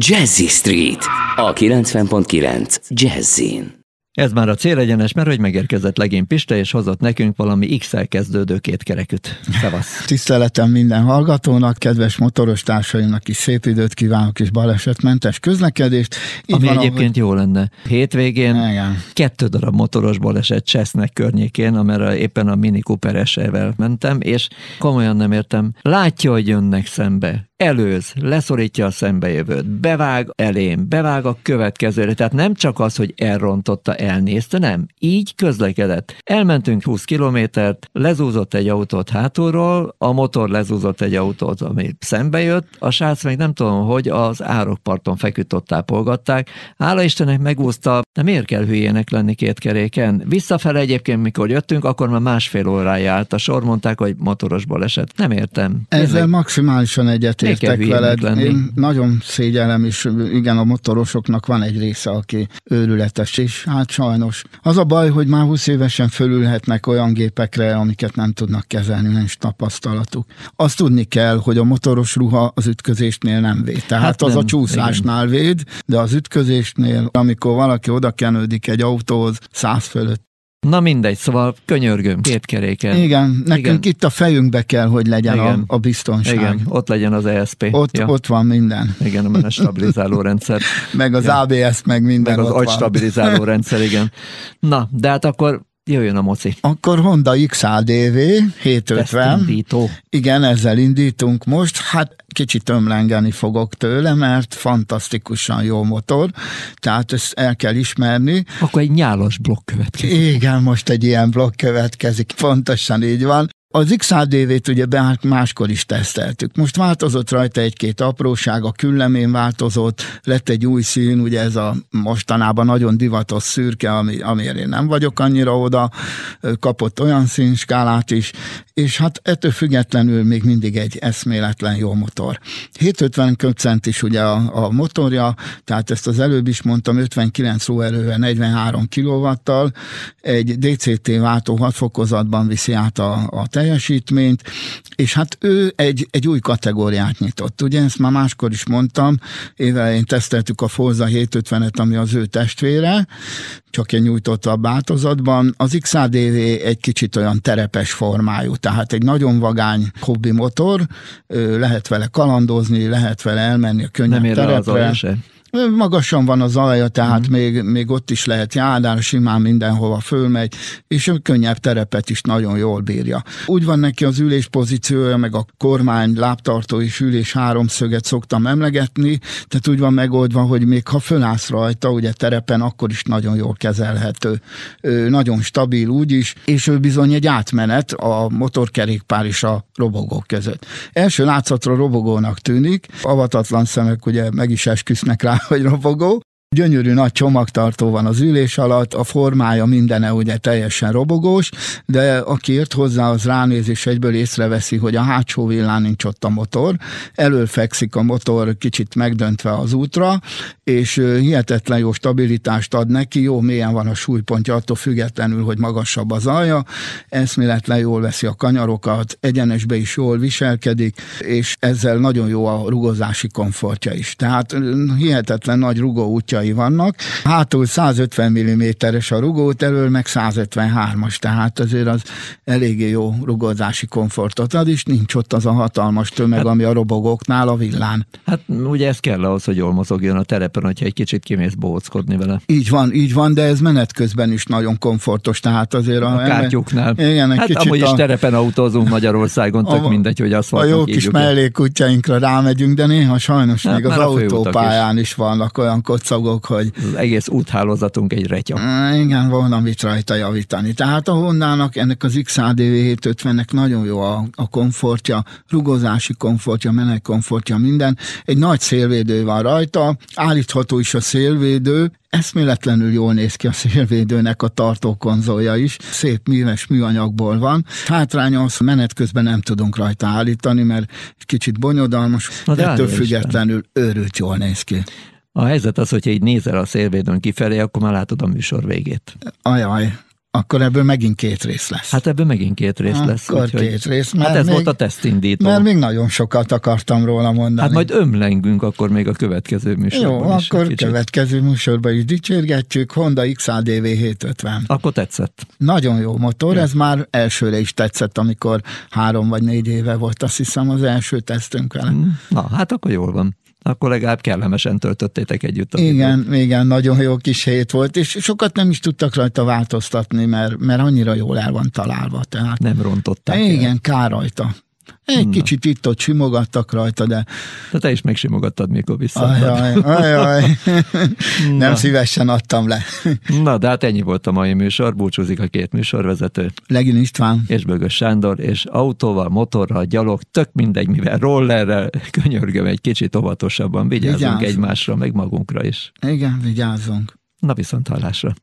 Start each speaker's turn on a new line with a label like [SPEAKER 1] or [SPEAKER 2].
[SPEAKER 1] Jazzy Street a 90.9 Jazzin.
[SPEAKER 2] Ez már a célegyenes, mert hogy megérkezett legény Pista, és hozott nekünk valami X-el kezdődő kétkereküt. Szevasz!
[SPEAKER 3] Tiszteletem minden hallgatónak, kedves motoros társaimnak is szép időt kívánok, és balesetmentes közlekedést.
[SPEAKER 2] Így Ami van, egyébként ahogy... jó lenne. Hétvégén
[SPEAKER 3] Igen.
[SPEAKER 2] kettő darab motoros baleset Csesznek környékén, amerre éppen a Mini Cooper mentem, és komolyan nem értem. Látja, hogy jönnek szembe előz, leszorítja a szembejövőt, bevág elém, bevág a következőre. Tehát nem csak az, hogy elrontotta, elnézte, nem. Így közlekedett. Elmentünk 20 kilométert, lezúzott egy autót hátulról, a motor lezúzott egy autót, ami szembe jött, a srác meg nem tudom, hogy az árokparton feküdt ott tápolgatták. Hála Istennek megúszta, de miért kell hülyének lenni két keréken? Visszafele egyébként, mikor jöttünk, akkor már másfél órája állt a sor, mondták, hogy motoros baleset. Nem értem.
[SPEAKER 3] Ezzel Tényleg. maximálisan egyet értek veled. Lenni. Én nagyon szégyellem, és igen, a motorosoknak van egy része, aki őrületes, és hát sajnos. Az a baj, hogy már 20 évesen fölülhetnek olyan gépekre, amiket nem tudnak kezelni, nincs tapasztalatuk. Azt tudni kell, hogy a motoros ruha az ütközésnél nem véd. Tehát hát az nem, a csúszásnál igen. véd, de az ütközésnél, amikor valaki oda kenődik egy autóhoz száz fölött
[SPEAKER 2] Na mindegy, szóval könyörgöm, két keréken.
[SPEAKER 3] Igen, nekünk Igen. itt a fejünkbe kell, hogy legyen Igen. A, a biztonság.
[SPEAKER 2] Igen, ott legyen az ESP.
[SPEAKER 3] Ott, ja. ott van minden.
[SPEAKER 2] Igen, a stabilizáló rendszer.
[SPEAKER 3] meg az ja. ABS, meg minden
[SPEAKER 2] Meg az agy stabilizáló rendszer, igen. Na, de hát akkor Jöjjön a moci.
[SPEAKER 3] Akkor Honda XADV 750.
[SPEAKER 2] indító.
[SPEAKER 3] Igen, ezzel indítunk most. Hát kicsit ömlengeni fogok tőle, mert fantasztikusan jó motor, tehát ezt el kell ismerni.
[SPEAKER 2] Akkor egy nyálas blokk következik.
[SPEAKER 3] Igen, most egy ilyen blokk következik, pontosan így van. Az XADV-t ugye hát máskor is teszteltük. Most változott rajta egy-két apróság, a küllemén változott, lett egy új szín, ugye ez a mostanában nagyon divatos szürke, ami, amiért én nem vagyok annyira oda, kapott olyan színskálát is, és hát ettől függetlenül még mindig egy eszméletlen jó motor. 750 köpcent is ugye a, a motorja, tehát ezt az előbb is mondtam, 59 lóerővel, 43 kw egy DCT váltó 6 fokozatban viszi át a, a teljesítményt, és hát ő egy, egy új kategóriát nyitott. Ugye ezt már máskor is mondtam, évelején teszteltük a Forza 750-et, ami az ő testvére, csak egy nyújtottabb változatban. Az XADV egy kicsit olyan terepes formájú, tehát egy nagyon vagány hobbi motor, lehet vele kalandozni, lehet vele elmenni a könnyebb Nem terepre. Az Magasan van az alja, tehát mm. még, még ott is lehet járni, simán mindenhova fölmegy, és könnyebb terepet is nagyon jól bírja. Úgy van neki az ülés pozíciója, meg a kormány lábtartó és ülés háromszöget szoktam emlegetni, tehát úgy van megoldva, hogy még ha fölállsz rajta, ugye terepen, akkor is nagyon jól kezelhető. Ő nagyon stabil úgy is, és ő bizony egy átmenet a motorkerékpár és a robogók között. Első látszatra robogónak tűnik, avatatlan szemek ugye meg is esküsznek rá, hogy robogó, Gyönyörű nagy csomagtartó van az ülés alatt, a formája mindene ugye teljesen robogós, de aki ért hozzá, az ránéz és egyből észreveszi, hogy a hátsó villán nincs ott a motor, elől fekszik a motor kicsit megdöntve az útra, és hihetetlen jó stabilitást ad neki, jó mélyen van a súlypontja, attól függetlenül, hogy magasabb az alja, eszméletlen jól veszi a kanyarokat, egyenesbe is jól viselkedik, és ezzel nagyon jó a rugozási komfortja is. Tehát hihetetlen nagy rugó útja pontjai vannak. Hátul 150 mm-es a rugót, elől meg 153-as, tehát azért az eléggé jó rugózási komfortot ad, és nincs ott az a hatalmas tömeg, hát, ami a robogóknál a villán.
[SPEAKER 2] Hát ugye ez kell ahhoz, hogy jól mozogjon a terepen, hogyha egy kicsit kimész bóckodni vele.
[SPEAKER 3] Így van, így van, de ez menet közben is nagyon komfortos, tehát azért
[SPEAKER 2] a... A kártyúknál. Igen, egy hát kicsit amúgy a, is terepen autózunk Magyarországon, tök a, mindegy, hogy azt
[SPEAKER 3] A jó kis mellékútjainkra rámegyünk, de néha sajnos hát, még az autópályán is. is vannak olyan kocagok, dolgok, hogy...
[SPEAKER 2] Az egész úthálózatunk egy retya.
[SPEAKER 3] Igen, volna mit rajta javítani. Tehát a Hondának, ennek az XADV 750-nek nagyon jó a, a komfortja, rugozási komfortja, menet komfortja, minden. Egy nagy szélvédő van rajta, állítható is a szélvédő, eszméletlenül jól néz ki a szélvédőnek a tartókonzolja is, szép műves műanyagból van. Hátránya az, menet közben nem tudunk rajta állítani, mert kicsit bonyodalmas, Na, de ettől függetlenül őrült jól néz ki.
[SPEAKER 2] A helyzet az, hogyha így nézel a szélvédőn kifelé, akkor már látod a műsor végét.
[SPEAKER 3] Ajaj, Akkor ebből megint két rész lesz.
[SPEAKER 2] Hát ebből megint két rész lesz.
[SPEAKER 3] Akkor két rész. Mert
[SPEAKER 2] Hát ez
[SPEAKER 3] még,
[SPEAKER 2] volt a tesztindító.
[SPEAKER 3] Mert még nagyon sokat akartam róla mondani.
[SPEAKER 2] Hát majd ömlengünk akkor még a következő műsorban
[SPEAKER 3] Jó,
[SPEAKER 2] is
[SPEAKER 3] akkor
[SPEAKER 2] kicsit.
[SPEAKER 3] következő műsorban is dicsérgetjük. Honda XADV 750.
[SPEAKER 2] Akkor tetszett.
[SPEAKER 3] Nagyon jó motor, ez már elsőre is tetszett, amikor három vagy négy éve volt, azt hiszem, az első tesztünk vele.
[SPEAKER 2] Na, hát akkor jól van. Akkor legalább kellemesen töltöttétek együtt. a időt.
[SPEAKER 3] Igen, igen, nagyon jó kis hét volt, és sokat nem is tudtak rajta változtatni, mert, mert annyira jól el van találva. Tehát
[SPEAKER 2] Nem rontották el.
[SPEAKER 3] igen, kár rajta. Egy
[SPEAKER 2] Na.
[SPEAKER 3] kicsit itt-ott simogattak rajta, de
[SPEAKER 2] De te is megsimogattad, mikor visszaadtad.
[SPEAKER 3] ajaj, ajaj, nem
[SPEAKER 2] Na.
[SPEAKER 3] szívesen adtam le.
[SPEAKER 2] Na, de hát ennyi volt a mai műsor. Búcsúzik a két műsorvezető.
[SPEAKER 3] Legin István,
[SPEAKER 2] és Bögös Sándor, és autóval, motorral, gyalog, tök mindegy, mivel rollerrel, könyörgöm, egy kicsit óvatosabban vigyázzunk
[SPEAKER 3] Vigyázzunk.
[SPEAKER 2] egymásra, meg magunkra is.
[SPEAKER 3] igen, vigyázzunk.
[SPEAKER 2] Na viszont hallásra.